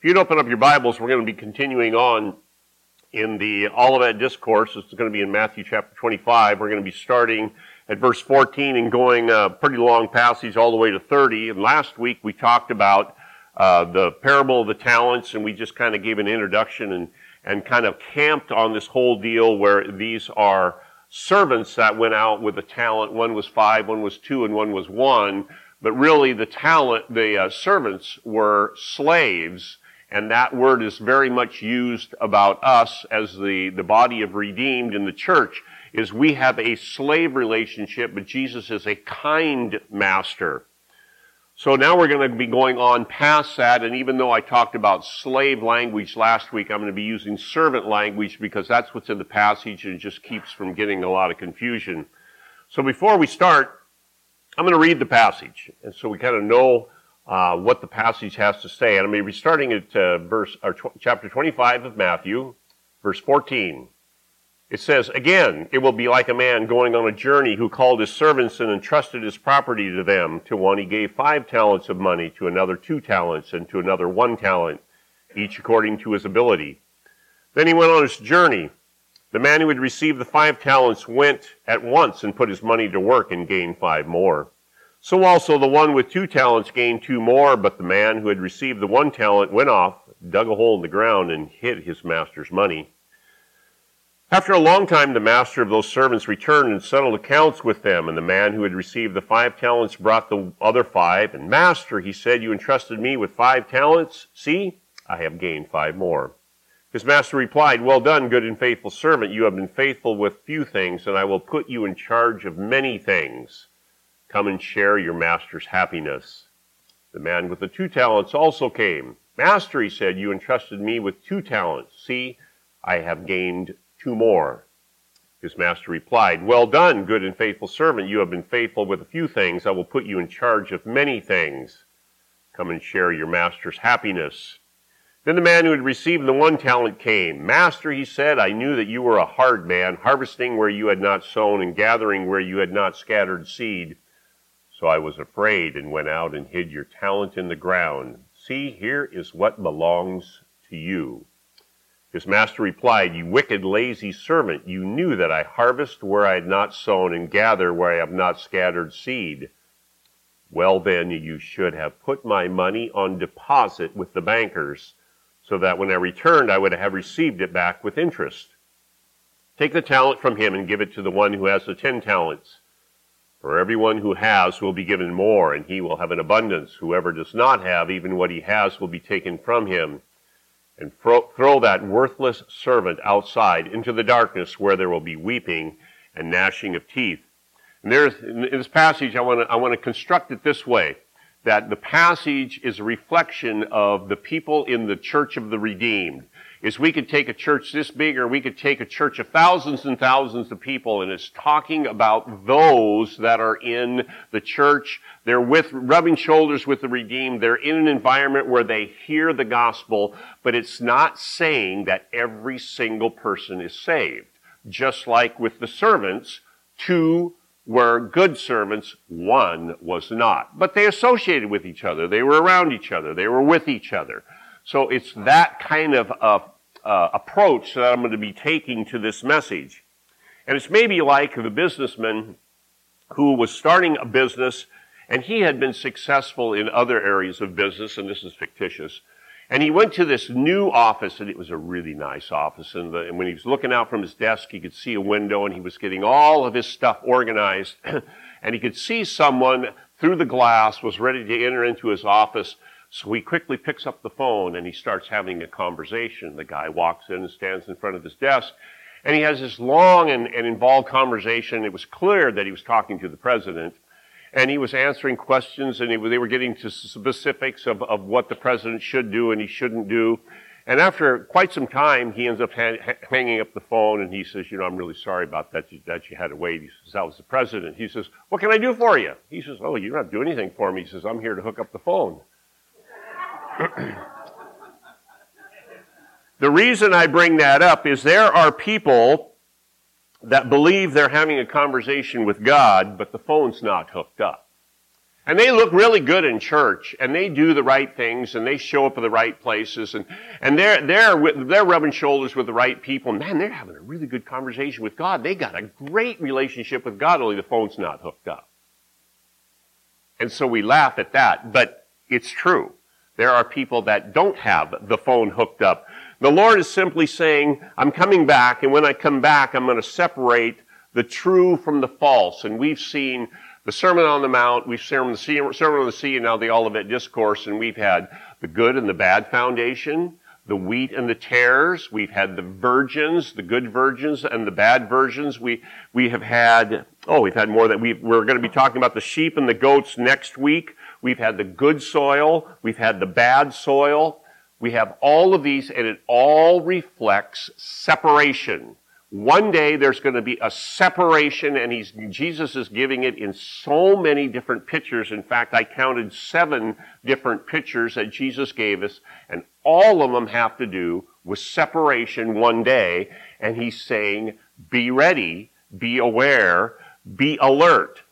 If you'd open up your Bibles, we're going to be continuing on in the Olivet Discourse. It's going to be in Matthew chapter 25. We're going to be starting at verse 14 and going a pretty long passage all the way to 30. And last week we talked about uh, the parable of the talents, and we just kind of gave an introduction and, and kind of camped on this whole deal where these are servants that went out with a talent. One was five, one was two, and one was one. But really, the talent, the uh, servants were slaves and that word is very much used about us as the, the body of redeemed in the church, is we have a slave relationship, but Jesus is a kind master. So now we're going to be going on past that, and even though I talked about slave language last week, I'm going to be using servant language because that's what's in the passage and it just keeps from getting a lot of confusion. So before we start, I'm going to read the passage, and so we kind of know uh, what the passage has to say. And I'm going to be starting at uh, verse or tw- chapter 25 of Matthew, verse 14. It says, Again, it will be like a man going on a journey who called his servants and entrusted his property to them. To one he gave five talents of money, to another two talents, and to another one talent, each according to his ability. Then he went on his journey. The man who had received the five talents went at once and put his money to work and gained five more. So also the one with two talents gained two more, but the man who had received the one talent went off, dug a hole in the ground, and hid his master's money. After a long time, the master of those servants returned and settled accounts with them. And the man who had received the five talents brought the other five. And master, he said, you entrusted me with five talents. See, I have gained five more. His master replied, Well done, good and faithful servant. You have been faithful with few things, and I will put you in charge of many things. Come and share your master's happiness. The man with the two talents also came. Master, he said, you entrusted me with two talents. See, I have gained two more. His master replied, Well done, good and faithful servant. You have been faithful with a few things. I will put you in charge of many things. Come and share your master's happiness. Then the man who had received the one talent came. Master, he said, I knew that you were a hard man, harvesting where you had not sown and gathering where you had not scattered seed. So I was afraid and went out and hid your talent in the ground. See, here is what belongs to you. His master replied, You wicked, lazy servant, you knew that I harvest where I had not sown and gather where I have not scattered seed. Well, then, you should have put my money on deposit with the bankers, so that when I returned, I would have received it back with interest. Take the talent from him and give it to the one who has the ten talents. For everyone who has will be given more, and he will have an abundance. Whoever does not have, even what he has will be taken from him. And throw that worthless servant outside into the darkness where there will be weeping and gnashing of teeth. And there's, in this passage, I want to, I want to construct it this way. That the passage is a reflection of the people in the church of the redeemed is we could take a church this big or we could take a church of thousands and thousands of people and it's talking about those that are in the church. They're with, rubbing shoulders with the redeemed. They're in an environment where they hear the gospel, but it's not saying that every single person is saved. Just like with the servants, two were good servants, one was not. But they associated with each other. They were around each other. They were with each other. So it's that kind of uh, uh, approach that I'm going to be taking to this message. And it's maybe like the businessman who was starting a business and he had been successful in other areas of business, and this is fictitious. And he went to this new office, and it was a really nice office. And, the, and, when he was looking out from his desk, he could see a window, and he was getting all of his stuff organized. and he could see someone through the glass was ready to enter into his office so he quickly picks up the phone and he starts having a conversation. The guy walks in and stands in front of his desk and he has this long and, and involved conversation. It was clear that he was talking to the president and he was answering questions and he, they were getting to specifics of, of what the president should do and he shouldn't do. And after quite some time, he ends up ha- hanging up the phone and he says, you know, I'm really sorry about that, that you had to wait. He says, that was the president. He says, what can I do for you? He says, oh, you don't have to do anything for me. He says, I'm here to hook up the phone. The reason I bring that up is there are people that believe they're having a conversation with God, but the phone's not hooked up. And they look really good in church, and they do the right things, and they show up at the right places, and, and they're, they're, they're rubbing shoulders with the right people. Man, they're having a really good conversation with God. They got a great relationship with God, only the phone's not hooked up. And so we laugh at that, but it's true. There are people that don't have the phone hooked up. The Lord is simply saying, I'm coming back, and when I come back, I'm going to separate the true from the false. And we've seen the Sermon on the Mount, we've seen the Sermon on the Sea, and now the Olivet Discourse, and we've had the good and the bad foundation, the wheat and the tares. We've had the virgins, the good virgins and the bad virgins. We, we have had, oh, we've had more that we, we're going to be talking about the sheep and the goats next week. We've had the good soil. We've had the bad soil. We have all of these and it all reflects separation one day there's going to be a separation and he's, Jesus is giving it in so many different pictures. In fact, I counted seven different pictures that Jesus gave us and all of them have to do with separation one day. And he's saying, be ready, be aware, be alert.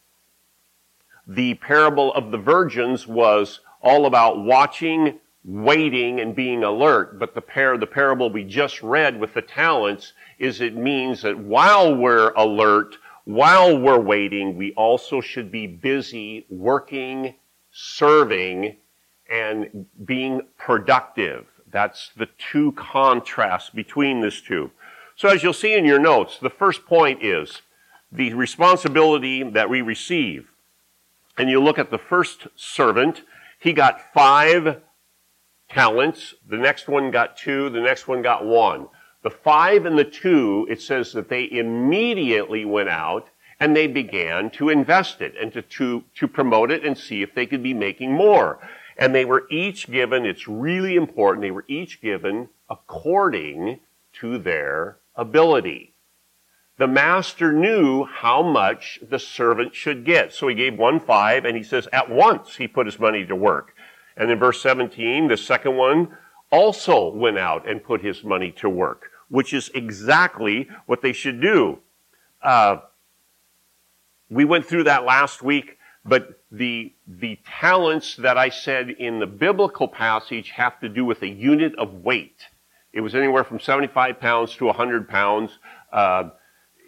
The parable of the virgins was all about watching, waiting, and being alert. But the par- the parable we just read with the talents is it means that while we're alert, while we're waiting, we also should be busy working, serving, and being productive. That's the two contrasts between these two. So as you'll see in your notes, the first point is the responsibility that we receive. And you look at the first servant, he got five talents. The next one got two. The next one got one. The five and the two, it says that they immediately went out and they began to invest it and to, to, to promote it and see if they could be making more. And they were each given, it's really important, they were each given according to their ability. The master knew how much the servant should get. So he gave one five and he says at once he put his money to work. And in verse 17, the second one also went out and put his money to work which is exactly what they should do. Uh, we went through that last week, but the, the talents that I said in the biblical passage have to do with a unit of weight. It was anywhere from 75 pounds to 100 pounds. Uh,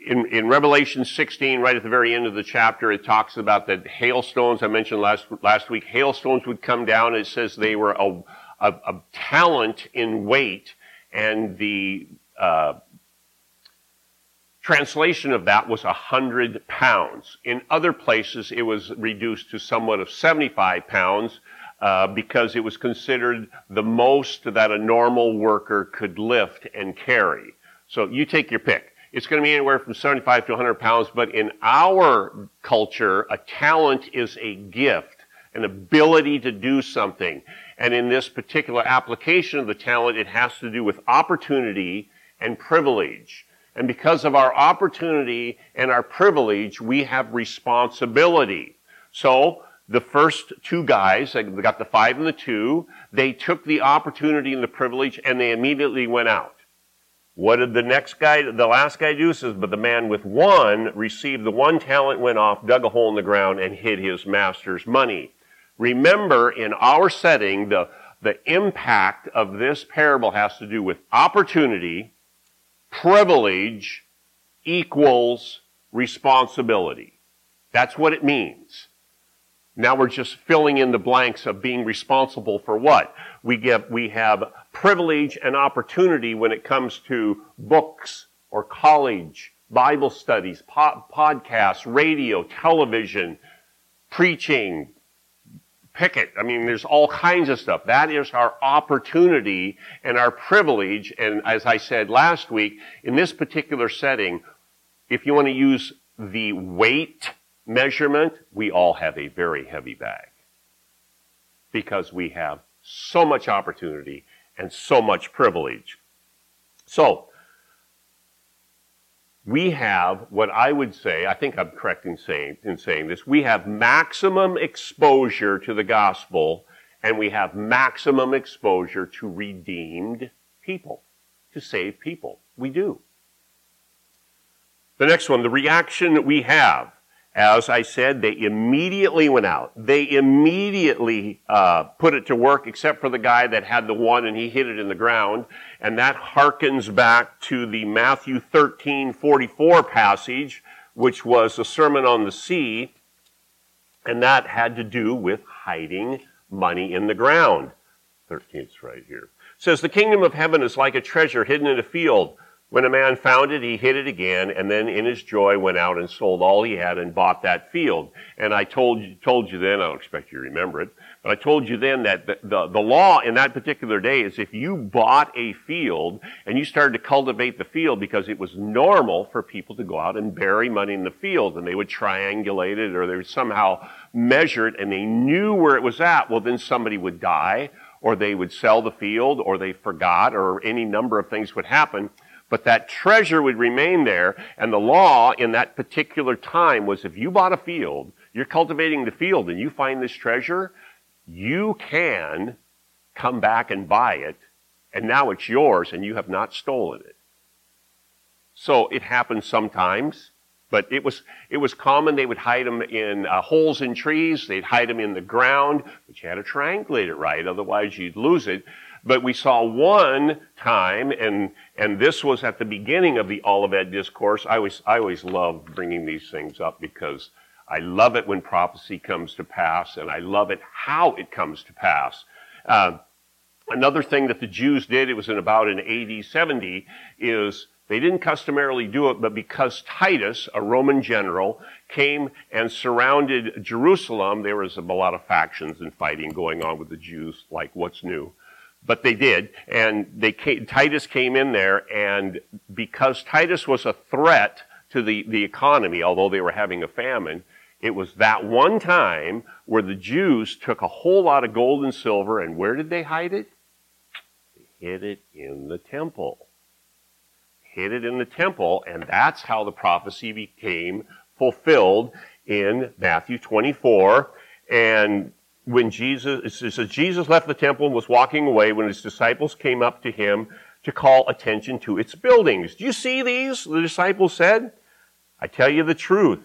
in, in, Revelation 16, right at the very end of the chapter, it talks about that hailstones, I mentioned last, last week, hailstones would come down. It says they were a, a, a talent in weight, and the uh, translation of that was 100 pounds. In other places, it was reduced to somewhat of 75 pounds uh, because it was considered the most that a normal worker could lift and carry. So you take your pick. It's going to be anywhere from 75 to 100 pounds, but in our culture, a talent is a gift, an ability to do something. And in this particular application of the talent, it has to do with opportunity and privilege. And because of our opportunity and our privilege, we have responsibility. So, the first two guys, they got the five and the two, they took the opportunity and the privilege and they immediately went out. What did the next guy, the last guy do? Says, but the man with one received the one talent, went off, dug a hole in the ground, and hid his master's money. Remember, in our setting, the, the impact of this parable has to do with opportunity, privilege equals responsibility. That's what it means. Now we're just filling in the blanks of being responsible for what? We get, we have privilege and opportunity when it comes to books or college, Bible studies, po- podcasts, radio, television, preaching, pick it. I mean, there's all kinds of stuff. That is our opportunity and our privilege. And as I said last week, in this particular setting, if you want to use the weight measurement, we all have a very heavy bag because we have so much opportunity and so much privilege. So, we have what I would say, I think I'm correct in saying, in saying this, we have maximum exposure to the gospel and we have maximum exposure to redeemed people, to saved people. We do. The next one, the reaction that we have As I said, they immediately went out. They immediately uh, put it to work, except for the guy that had the one and he hit it in the ground. And that harkens back to the Matthew 13, 44 passage, which was the Sermon on the Sea. And that had to do with hiding money in the ground. 13th right here. It says, The kingdom of heaven is like a treasure hidden in a field when a man found it, he hid it again, and then in his joy went out and sold all he had and bought that field. And I told you, told you then, I don't expect you to remember it, but I told you then that the, the, the law in that particular day is if you bought a field and you started to cultivate the field because it was normal for people to go out and bury money in the field and they would triangulate it or they would somehow measure it and they knew where it was at, well then somebody would die or they would sell the field or they forgot or any number of things would happen. But that treasure would remain there. And the law in that particular time was if you bought a field, you're cultivating the field and you find this treasure, you can come back and buy it. And now it's yours and you have not stolen it. So it happens sometimes, but it was, it was common. They would hide them in uh, holes in trees. They'd hide them in the ground, but you had to triangulate it right. Otherwise you'd lose it. But we saw one time, and, and this was at the beginning of the Olivet Discourse. I always, I always love bringing these things up because I love it when prophecy comes to pass, and I love it how it comes to pass. Uh, another thing that the Jews did, it was in about in AD 70, is they didn't customarily do it, but because Titus, a Roman general, came and surrounded Jerusalem, there was a lot of factions and fighting going on with the Jews, like what's new but they did. And they came, Titus came in there, and because Titus was a threat to the, the economy, although they were having a famine, it was that one time where the Jews took a whole lot of gold and silver, and where did they hide it? They hid it in the temple. Hid it in the temple, and that's how the prophecy became fulfilled in Matthew 24. And when Jesus, it says Jesus left the temple and was walking away when his disciples came up to him to call attention to its buildings. Do you see these? The disciples said, I tell you the truth.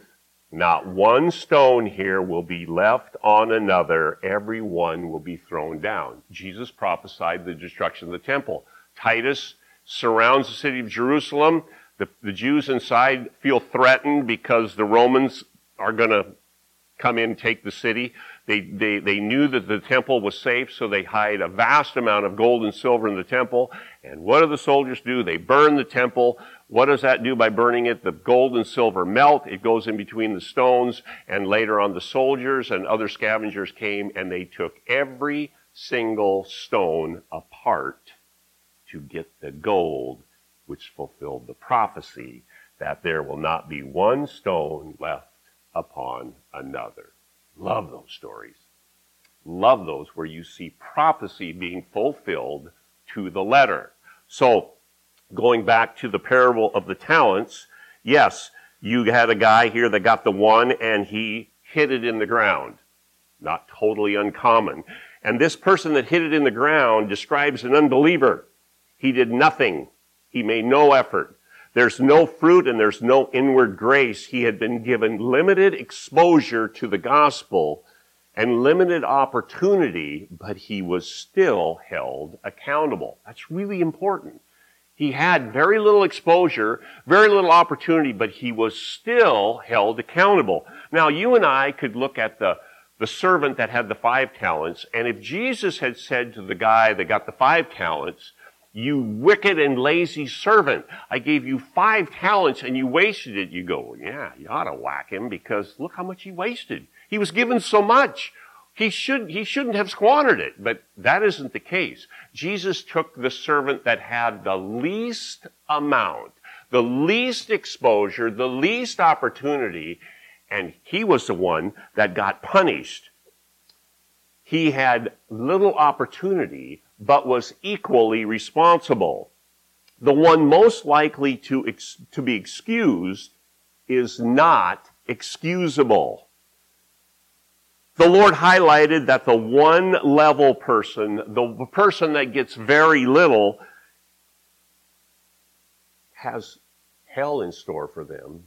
Not one stone here will be left on another. Every one will be thrown down. Jesus prophesied the destruction of the temple. Titus surrounds the city of Jerusalem. The, the Jews inside feel threatened because the Romans are going to come in and take the city. They, they, they knew that the temple was safe, so they hide a vast amount of gold and silver in the temple. And what do the soldiers do? They burn the temple. What does that do by burning it? The gold and silver melt. It goes in between the stones. And later on, the soldiers and other scavengers came and they took every single stone apart to get the gold, which fulfilled the prophecy that there will not be one stone left upon another. Love those stories. Love those where you see prophecy being fulfilled to the letter. So, going back to the parable of the talents, yes, you had a guy here that got the one and he hid it in the ground. Not totally uncommon. And this person that hid it in the ground describes an unbeliever. He did nothing. He made no effort. There's no fruit and there's no inward grace. He had been given limited exposure to the gospel and limited opportunity, but he was still held accountable. That's really important. He had very little exposure, very little opportunity, but he was still held accountable. Now, you and I could look at the, the servant that had the five talents, and if Jesus had said to the guy that got the five talents, you wicked and lazy servant. I gave you five talents and you wasted it. You go, yeah, you ought to whack him because look how much he wasted. He was given so much. He should, he shouldn't have squandered it, but that isn't the case. Jesus took the servant that had the least amount, the least exposure, the least opportunity, and he was the one that got punished. He had little opportunity but was equally responsible. The one most likely to, ex- to be excused is not excusable. The Lord highlighted that the one level person, the person that gets very little, has hell in store for them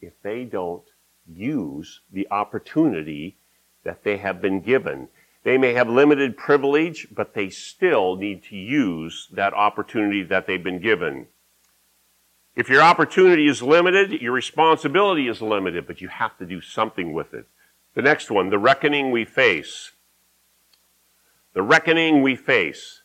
if they don't use the opportunity that they have been given. They may have limited privilege, but they still need to use that opportunity that they've been given. If your opportunity is limited, your responsibility is limited, but you have to do something with it. The next one, the reckoning we face. The reckoning we face.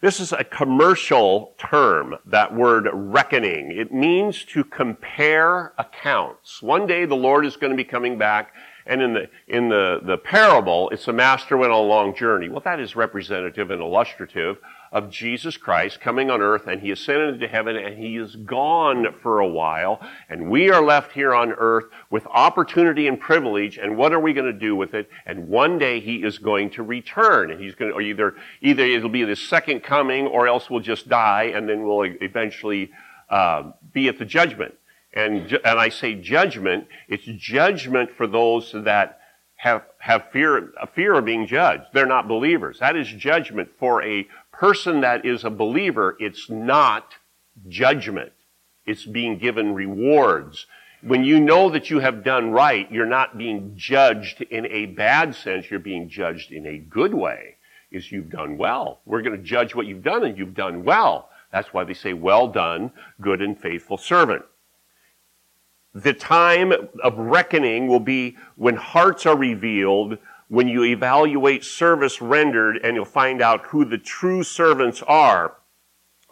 This is a commercial term, that word reckoning. It means to compare accounts. One day the Lord is going to be coming back and in the, in the, the parable, it's the master went on a long journey. Well, that is representative and illustrative of Jesus Christ coming on earth and he ascended into heaven and he is gone for a while and we are left here on earth with opportunity and privilege and what are we going to do with it? And one day he is going to return and he's going to, either, either it'll be the second coming or else we'll just die and then we'll eventually uh, be at the judgment. And, and I say judgment, it's judgment for those that have, have fear, a fear of being judged. They're not believers. That is judgment for a person that is a believer, it's not judgment. It's being given rewards. When you know that you have done right, you're not being judged in a bad sense, you're being judged in a good way. Is you've done well. We're going to judge what you've done and you've done well. That's why they say, well done, good and faithful servant. The time of reckoning will be when hearts are revealed, when you evaluate service rendered and you'll find out who the true servants are.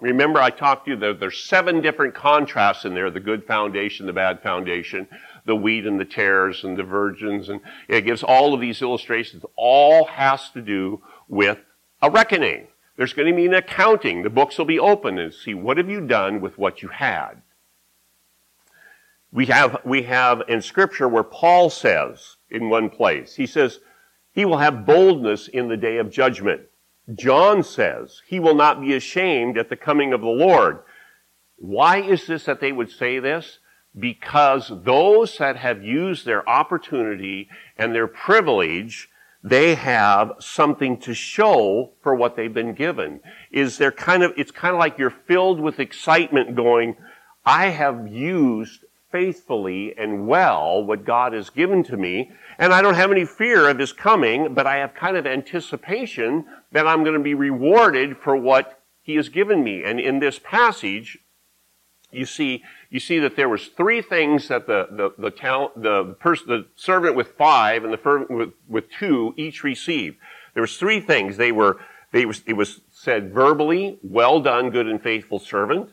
Remember, I talked to you, there, there's seven different contrasts in there the good foundation, the bad foundation, the wheat and the tares, and the virgins. And it gives all of these illustrations. All has to do with a reckoning. There's going to be an accounting. The books will be open and see what have you done with what you had. We have, we have in scripture where Paul says in one place, he says, he will have boldness in the day of judgment. John says he will not be ashamed at the coming of the Lord. Why is this that they would say this? Because those that have used their opportunity and their privilege, they have something to show for what they've been given. Is there kind of, it's kind of like you're filled with excitement going, I have used faithfully and well what God has given to me. And I don't have any fear of his coming, but I have kind of anticipation that I'm going to be rewarded for what he has given me. And in this passage, you see, you see that there was three things that the, the, the the person, the servant with five and the servant with, with two each received. There was three things. They were, they was, it was said verbally, well done, good and faithful servant.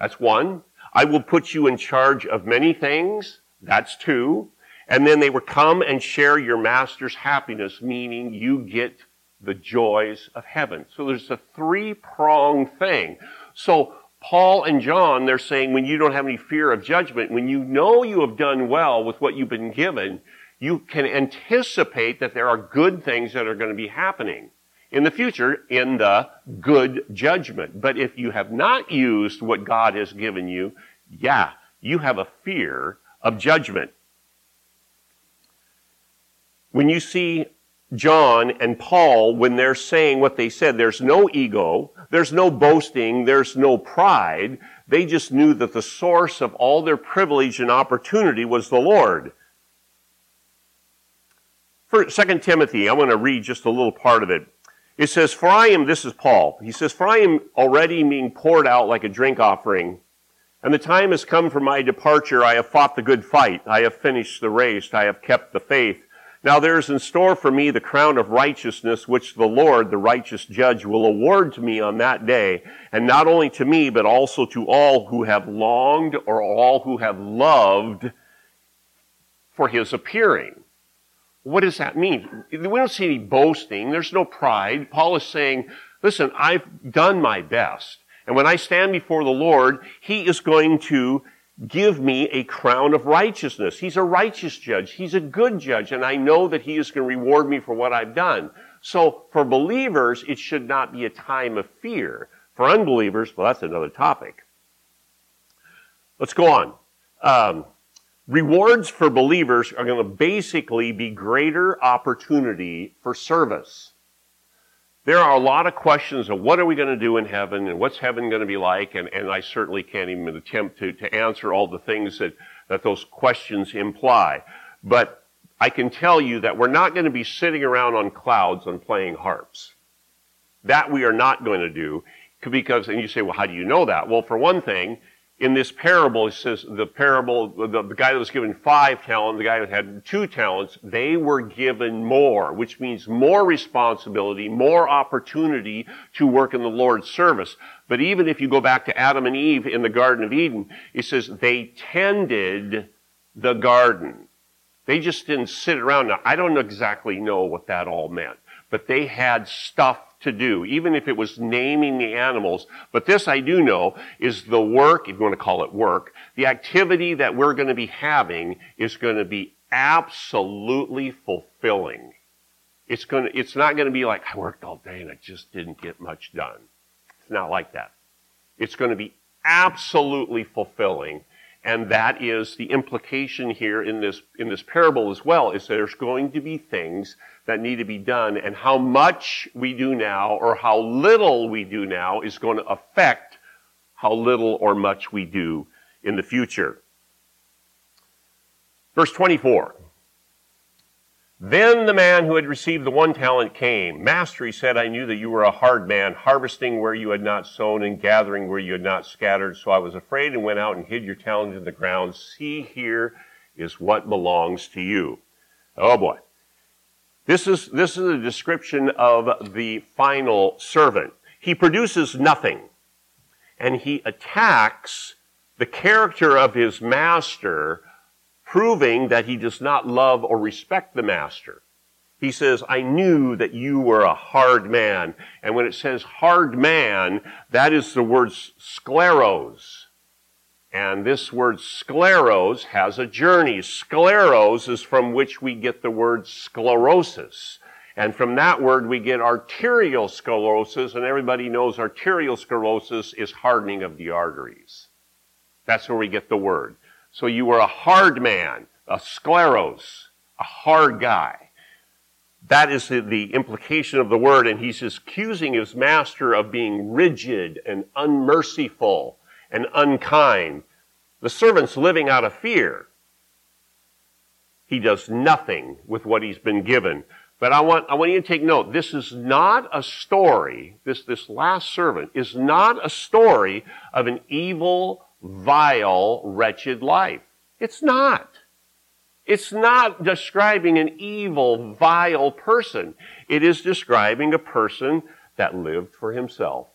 That's one. I will put you in charge of many things. That's two. And then they will come and share your master's happiness, meaning you get the joys of heaven. So there's a three prong thing. So Paul and John, they're saying when you don't have any fear of judgment, when you know you have done well with what you've been given, you can anticipate that there are good things that are going to be happening in the future in the good judgment. But if you have not used what God has given you, yeah, you have a fear of judgment. When you see John and Paul, when they're saying what they said, there's no ego, there's no boasting, there's no pride. They just knew that the source of all their privilege and opportunity was the Lord. For 2 Timothy, I want to read just a little part of it. It says, For I am, this is Paul, he says, For I am already being poured out like a drink offering, and the time has come for my departure. I have fought the good fight. I have finished the race. I have kept the faith. Now there is in store for me the crown of righteousness, which the Lord, the righteous judge, will award to me on that day, and not only to me, but also to all who have longed or all who have loved for his appearing. What does that mean? We don't see any boasting. There's no pride. Paul is saying, listen, I've done my best. And when I stand before the Lord, He is going to give me a crown of righteousness. He's a righteous judge. He's a good judge. And I know that He is going to reward me for what I've done. So for believers, it should not be a time of fear. For unbelievers, well, that's another topic. Let's go on. Um, Rewards for believers are going to basically be greater opportunity for service. There are a lot of questions of what are we going to do in heaven and what's heaven going to be like, and, and I certainly can't even attempt to, to answer all the things that, that those questions imply. But I can tell you that we're not going to be sitting around on clouds and playing harps. That we are not going to do because, and you say, well, how do you know that? Well, for one thing, in this parable, it says the parable, the, the, guy that was given five talents, the guy that had two talents, they were given more, which means more responsibility, more opportunity to work in the Lord's service. But even if you go back to Adam and Eve in the Garden of Eden, it says they tended the garden. They just didn't sit around. Now, I don't exactly know what that all meant, but they had stuff to do, even if it was naming the animals. But this I do know is the work, if you want to call it work, the activity that we're going to be having is going to be absolutely fulfilling. It's going to, it's not going to be like, I worked all day and I just didn't get much done. It's not like that. It's going to be absolutely fulfilling. And that is the implication here in this, in this parable as well, is there's going to be things that need to be done and how much we do now or how little we do now is going to affect how little or much we do in the future. Verse 24. Then the man who had received the one talent came. Master, he said, I knew that you were a hard man, harvesting where you had not sown and gathering where you had not scattered. So I was afraid and went out and hid your talent in the ground. See, here is what belongs to you. Oh boy. This is, this is a description of the final servant. He produces nothing. And he attacks the character of his master proving that he does not love or respect the master. He says, I knew that you were a hard man. And when it says hard man, that is the word scleros. And this word scleros has a journey. Scleros is from which we get the word sclerosis. And from that word we get arterial sclerosis, and everybody knows arterial sclerosis is hardening of the arteries. That's where we get the word. So you were a hard man, a scleros, a hard guy. That is the, the implication of the word, and he's accusing his master of being rigid and unmerciful and unkind. The servant's living out of fear. He does nothing with what he's been given. But I want, I want you to take note. This is not a story, this, this last servant is not a story of an evil, vile, wretched life. It's not. It's not describing an evil, vile person. It is describing a person that lived for himself.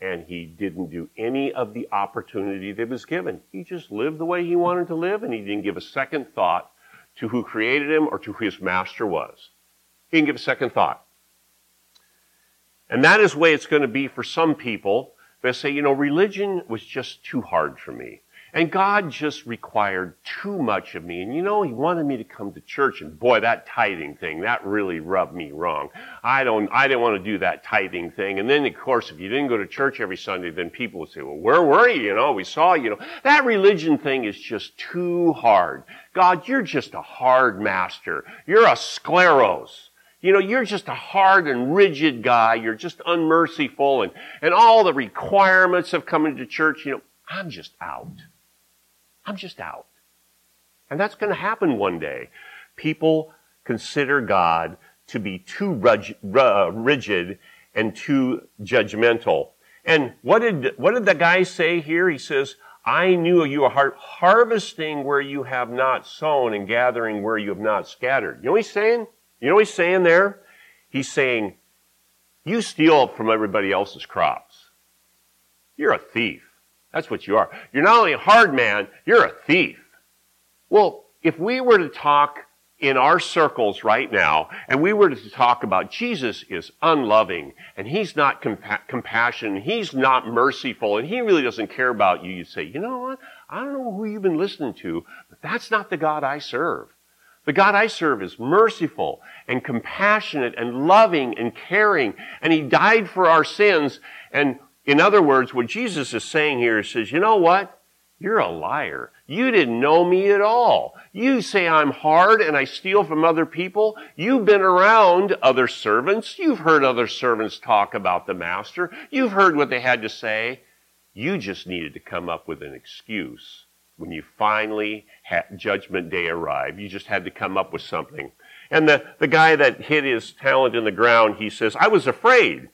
And he didn't do any of the opportunity that was given. He just lived the way he wanted to live, and he didn't give a second thought to who created him or to who his master was. He didn't give a second thought. And that is the way it's going to be for some people they say, you know, religion was just too hard for me. And God just required too much of me. And you know, He wanted me to come to church. And boy, that tithing thing, that really rubbed me wrong. I don't, I didn't want to do that tithing thing. And then, of course, if you didn't go to church every Sunday, then people would say, well, where were you? You know, we saw you. know, that religion thing is just too hard. God, you're just a hard master. You're a scleros. You know, you're just a hard and rigid guy. You're just unmerciful and, and all the requirements of coming to church. You know, I'm just out. I'm just out. And that's going to happen one day. People consider God to be too uh, rigid and too judgmental. And what did, what did the guy say here? He says, I knew you are harvesting where you have not sown and gathering where you have not scattered. You know what he's saying? You know what he's saying there? He's saying, you steal from everybody else's crops. You're a thief. That's what you are. You're not only a hard man, you're a thief. Well, if we were to talk in our circles right now, and we were to talk about Jesus is unloving, and he's not compa- compassionate, he's not merciful, and he really doesn't care about you, you'd say, you know what? I don't know who you've been listening to, but that's not the God I serve. The God I serve is merciful and compassionate and loving and caring, and He died for our sins. And in other words, what Jesus is saying here says, you know what? You're a liar. You didn't know me at all. You say I'm hard and I steal from other people. You've been around other servants. You've heard other servants talk about the master. You've heard what they had to say. You just needed to come up with an excuse when you finally had judgment day arrived. You just had to come up with something. And the, the guy that hid his talent in the ground, he says, I was afraid.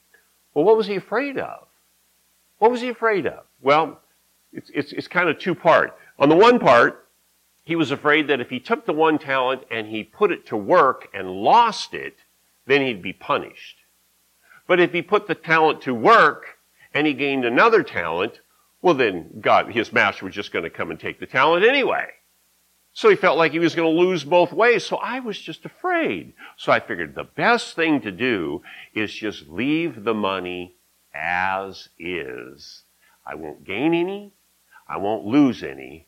Well, what was he afraid of? What was he afraid of? Well, it's, it's, it's kind of two part. On the one part, he was afraid that if he took the one talent and he put it to work and lost it, then he'd be punished. But if he put the talent to work and he gained another talent, well then God, his master was just going to come and take the talent anyway. So he felt like he was going to lose both ways. So I was just afraid. So I figured the best thing to do is just leave the money as is. I won't gain any. I won't lose any.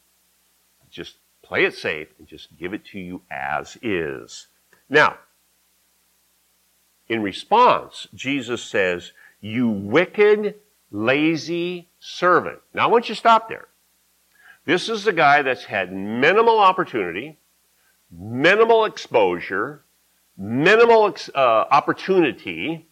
Just play it safe and just give it to you as is. Now, in response, Jesus says, you wicked, lazy servant. Now I want you to stop there. This is a guy that's had minimal opportunity, minimal exposure, minimal uh, opportunity,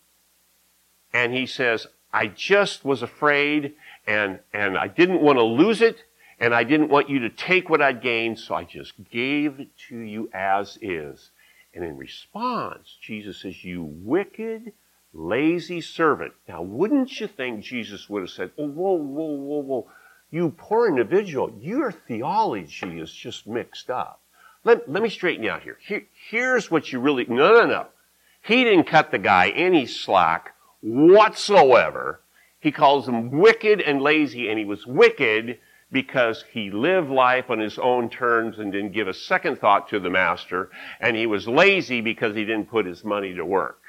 and he says, I just was afraid and, and I didn't want to lose it and I didn't want you to take what I'd gained, so I just gave it to you as is. And in response, Jesus says, you wicked, lazy servant. Now, wouldn't you think Jesus would have said, oh, whoa, whoa, whoa, whoa, you poor individual, your theology is just mixed up. Let, let me straighten you out here. here. Here's what you really, no, no, no. He didn't cut the guy any slack whatsoever. He calls him wicked and lazy, and he was wicked because he lived life on his own terms and didn't give a second thought to the master, and he was lazy because he didn't put his money to work.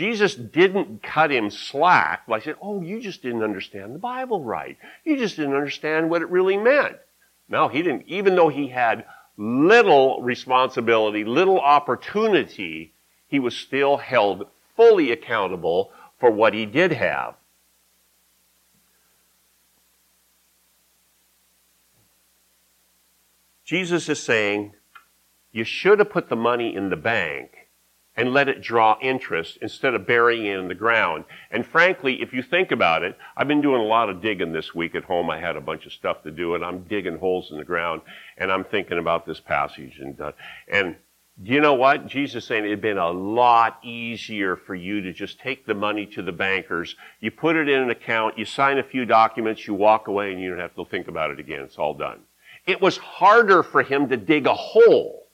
Jesus didn't cut him slack by saying, Oh, you just didn't understand the Bible right. You just didn't understand what it really meant. No, he didn't. Even though he had little responsibility, little opportunity, he was still held fully accountable for what he did have. Jesus is saying, you should have put the money in the bank and let it draw interest instead of burying it in the ground. And frankly, if you think about it, I've been doing a lot of digging this week at home. I had a bunch of stuff to do and I'm digging holes in the ground and I'm thinking about this passage and, uh, and you know what? Jesus saying it'd been a lot easier for you to just take the money to the bankers. You put it in an account, you sign a few documents, you walk away and you don't have to think about it again. It's all done. It was harder for him to dig a hole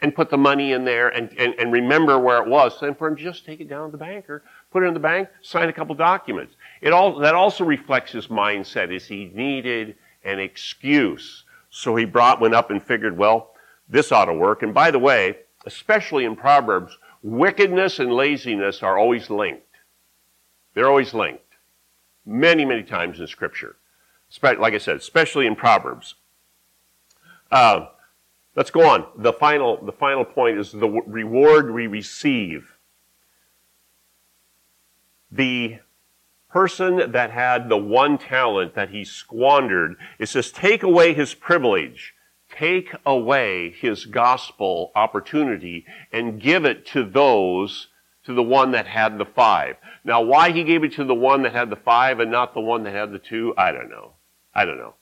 and put the money in there and, and, and remember where it was. Then for him, just take it down to the banker, put it in the bank, sign a couple documents. It all, that also reflects his mindset is he needed an excuse. So he brought one up and figured, well, this ought to work. And by the way, especially in Proverbs, wickedness and laziness are always linked. They're always linked. Many, many times in scripture. Like I said, especially in Proverbs. Uh, Let's go on. The final, the final point is the reward we receive. The person that had the one talent that he squandered, it says, take away his privilege, take away his gospel opportunity, and give it to those, to the one that had the five. Now, why he gave it to the one that had the five and not the one that had the two, I don't know. I don't know.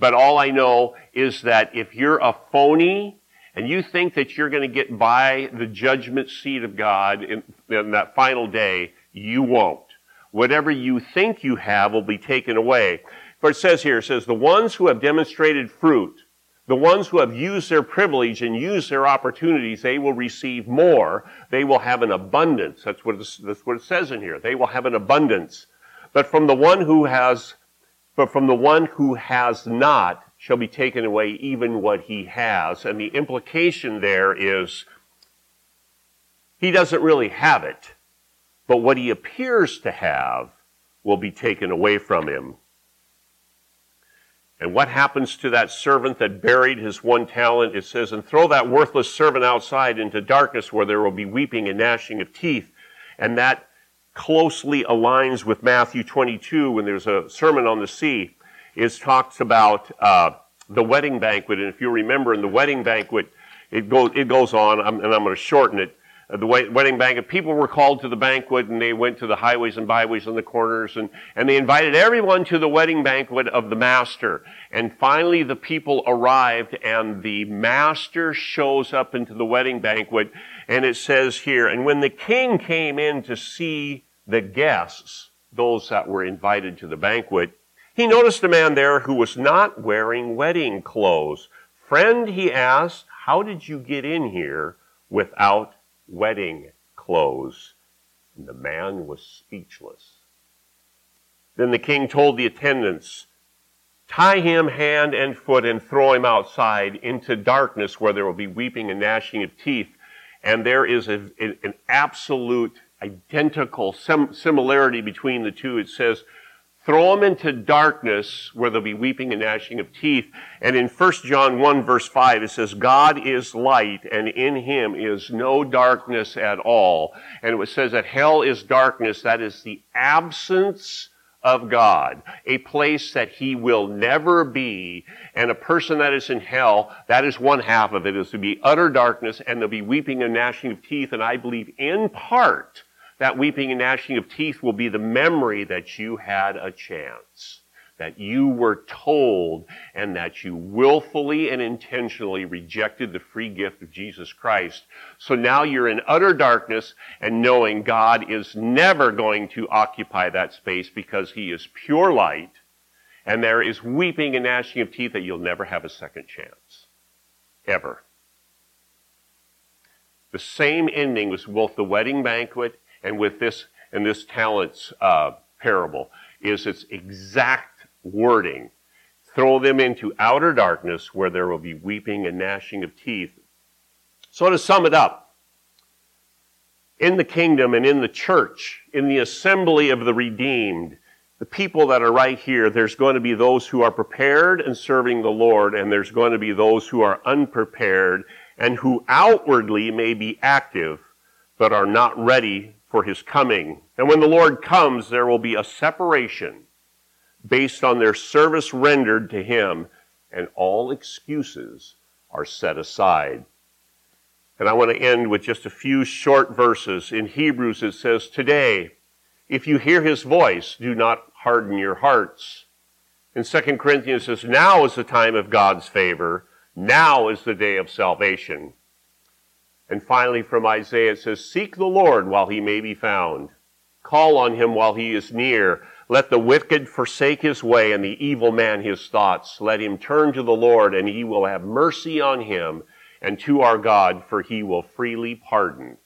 But all I know is that if you're a phony and you think that you're going to get by the judgment seat of God in, in, that final day, you won't. Whatever you think you have will be taken away. For it says here, it says, the ones who have demonstrated fruit, the ones who have used their privilege and used their opportunities, they will receive more. They will have an abundance. That's what, that's what it says in here. They will have an abundance. But from the one who has but from the one who has not shall be taken away even what he has. And the implication there is he doesn't really have it, but what he appears to have will be taken away from him. And what happens to that servant that buried his one talent? It says, and throw that worthless servant outside into darkness where there will be weeping and gnashing of teeth. And that closely aligns with Matthew 22 when there's a sermon on the sea. It talks about uh, the wedding banquet, and if you remember in the wedding banquet, it goes it goes on, and I'm going to shorten it. the wedding banquet. People were called to the banquet and they went to the highways and byways and the corners and, and they invited everyone to the wedding banquet of the master. And finally the people arrived and the master shows up into the wedding banquet and it says here, and when the king came in to see the guests, those that were invited to the banquet, he noticed a man there who was not wearing wedding clothes. Friend, he asked, how did you get in here without wedding clothes. And the man was speechless. Then the king told the attendants, Tie him hand and foot and throw him outside into darkness where there will be weeping and gnashing of teeth. And there is a, an absolute identical similarity between the two. It says, Throw them into darkness where there'll be weeping and gnashing of teeth. And in 1 John 1 verse 5, it says, God is light and in him is no darkness at all. And it says that hell is darkness. That is the absence of God, a place that he will never be. And a person that is in hell, that is one half of it, is to be utter darkness and there'll be weeping and gnashing of teeth. And I believe in part, that weeping and gnashing of teeth will be the memory that you had a chance, that you were told, and that you willfully and intentionally rejected the free gift of Jesus Christ. So now you're in utter darkness and knowing God is never going to occupy that space because He is pure light, and there is weeping and gnashing of teeth that you'll never have a second chance. Ever. The same ending was both the wedding banquet and with this and this talents uh, parable is its exact wording. Throw them into outer darkness where there will be weeping and gnashing of teeth. So to sum it up, in the kingdom and in the church, in the assembly of the redeemed, the people that are right here, there's going to be those who are prepared and serving the Lord, and there's going to be those who are unprepared and who outwardly may be active, but are not ready for his coming. And when the Lord comes, there will be a separation based on their service rendered to him, and all excuses are set aside. And I want to end with just a few short verses. In Hebrews, it says, Today, if you hear his voice, do not harden your hearts. In 2 Corinthians, it says, Now is the time of God's favor. Now is the day of salvation. And finally, from Isaiah, it says, Seek the Lord while he may be found. Call on him while he is near. Let the wicked forsake his way and the evil man his thoughts. Let him turn to the Lord and he will have mercy on him and to our God, for he will freely pardon.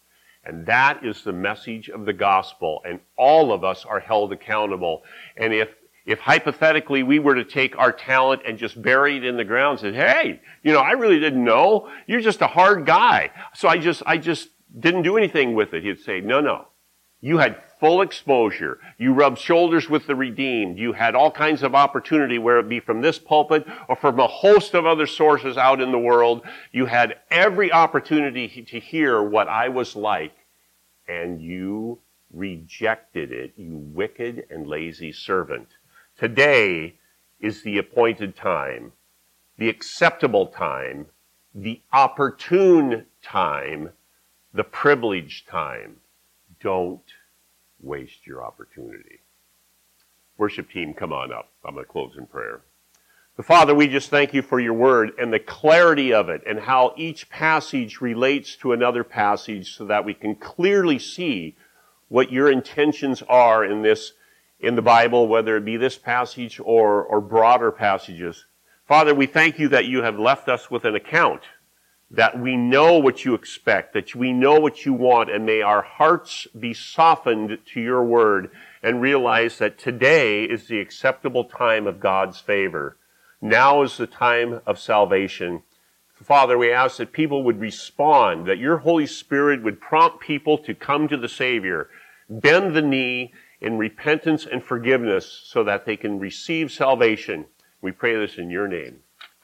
And that is the message of the gospel. And all of us are held accountable. And if if hypothetically we were to take our talent and just bury it in the ground and say, hey, you know, I really didn't know. You're just a hard guy. So I just, I just didn't do anything with it. He'd say, no, no. You had full exposure. You rubbed shoulders with the redeemed. You had all kinds of opportunity, where it be from this pulpit or from a host of other sources out in the world. You had every opportunity to hear what I was like, and you rejected it, you wicked and lazy servant. Today is the appointed time, the acceptable time, the opportune time, the privileged time. Don't waste your opportunity. Worship team, come on up. I'm going to close in prayer. The Father, we just thank you for your word and the clarity of it and how each passage relates to another passage so that we can clearly see what your intentions are in this in the Bible, whether it be this passage or, or broader passages. Father, we thank you that you have left us with an account, that we know what you expect, that we know what you want, and may our hearts be softened to your word and realize that today is the acceptable time of God's favor. Now is the time of salvation. Father, we ask that people would respond, that your Holy Spirit would prompt people to come to the Savior, bend the knee, in repentance and forgiveness so that they can receive salvation. We pray this in your name.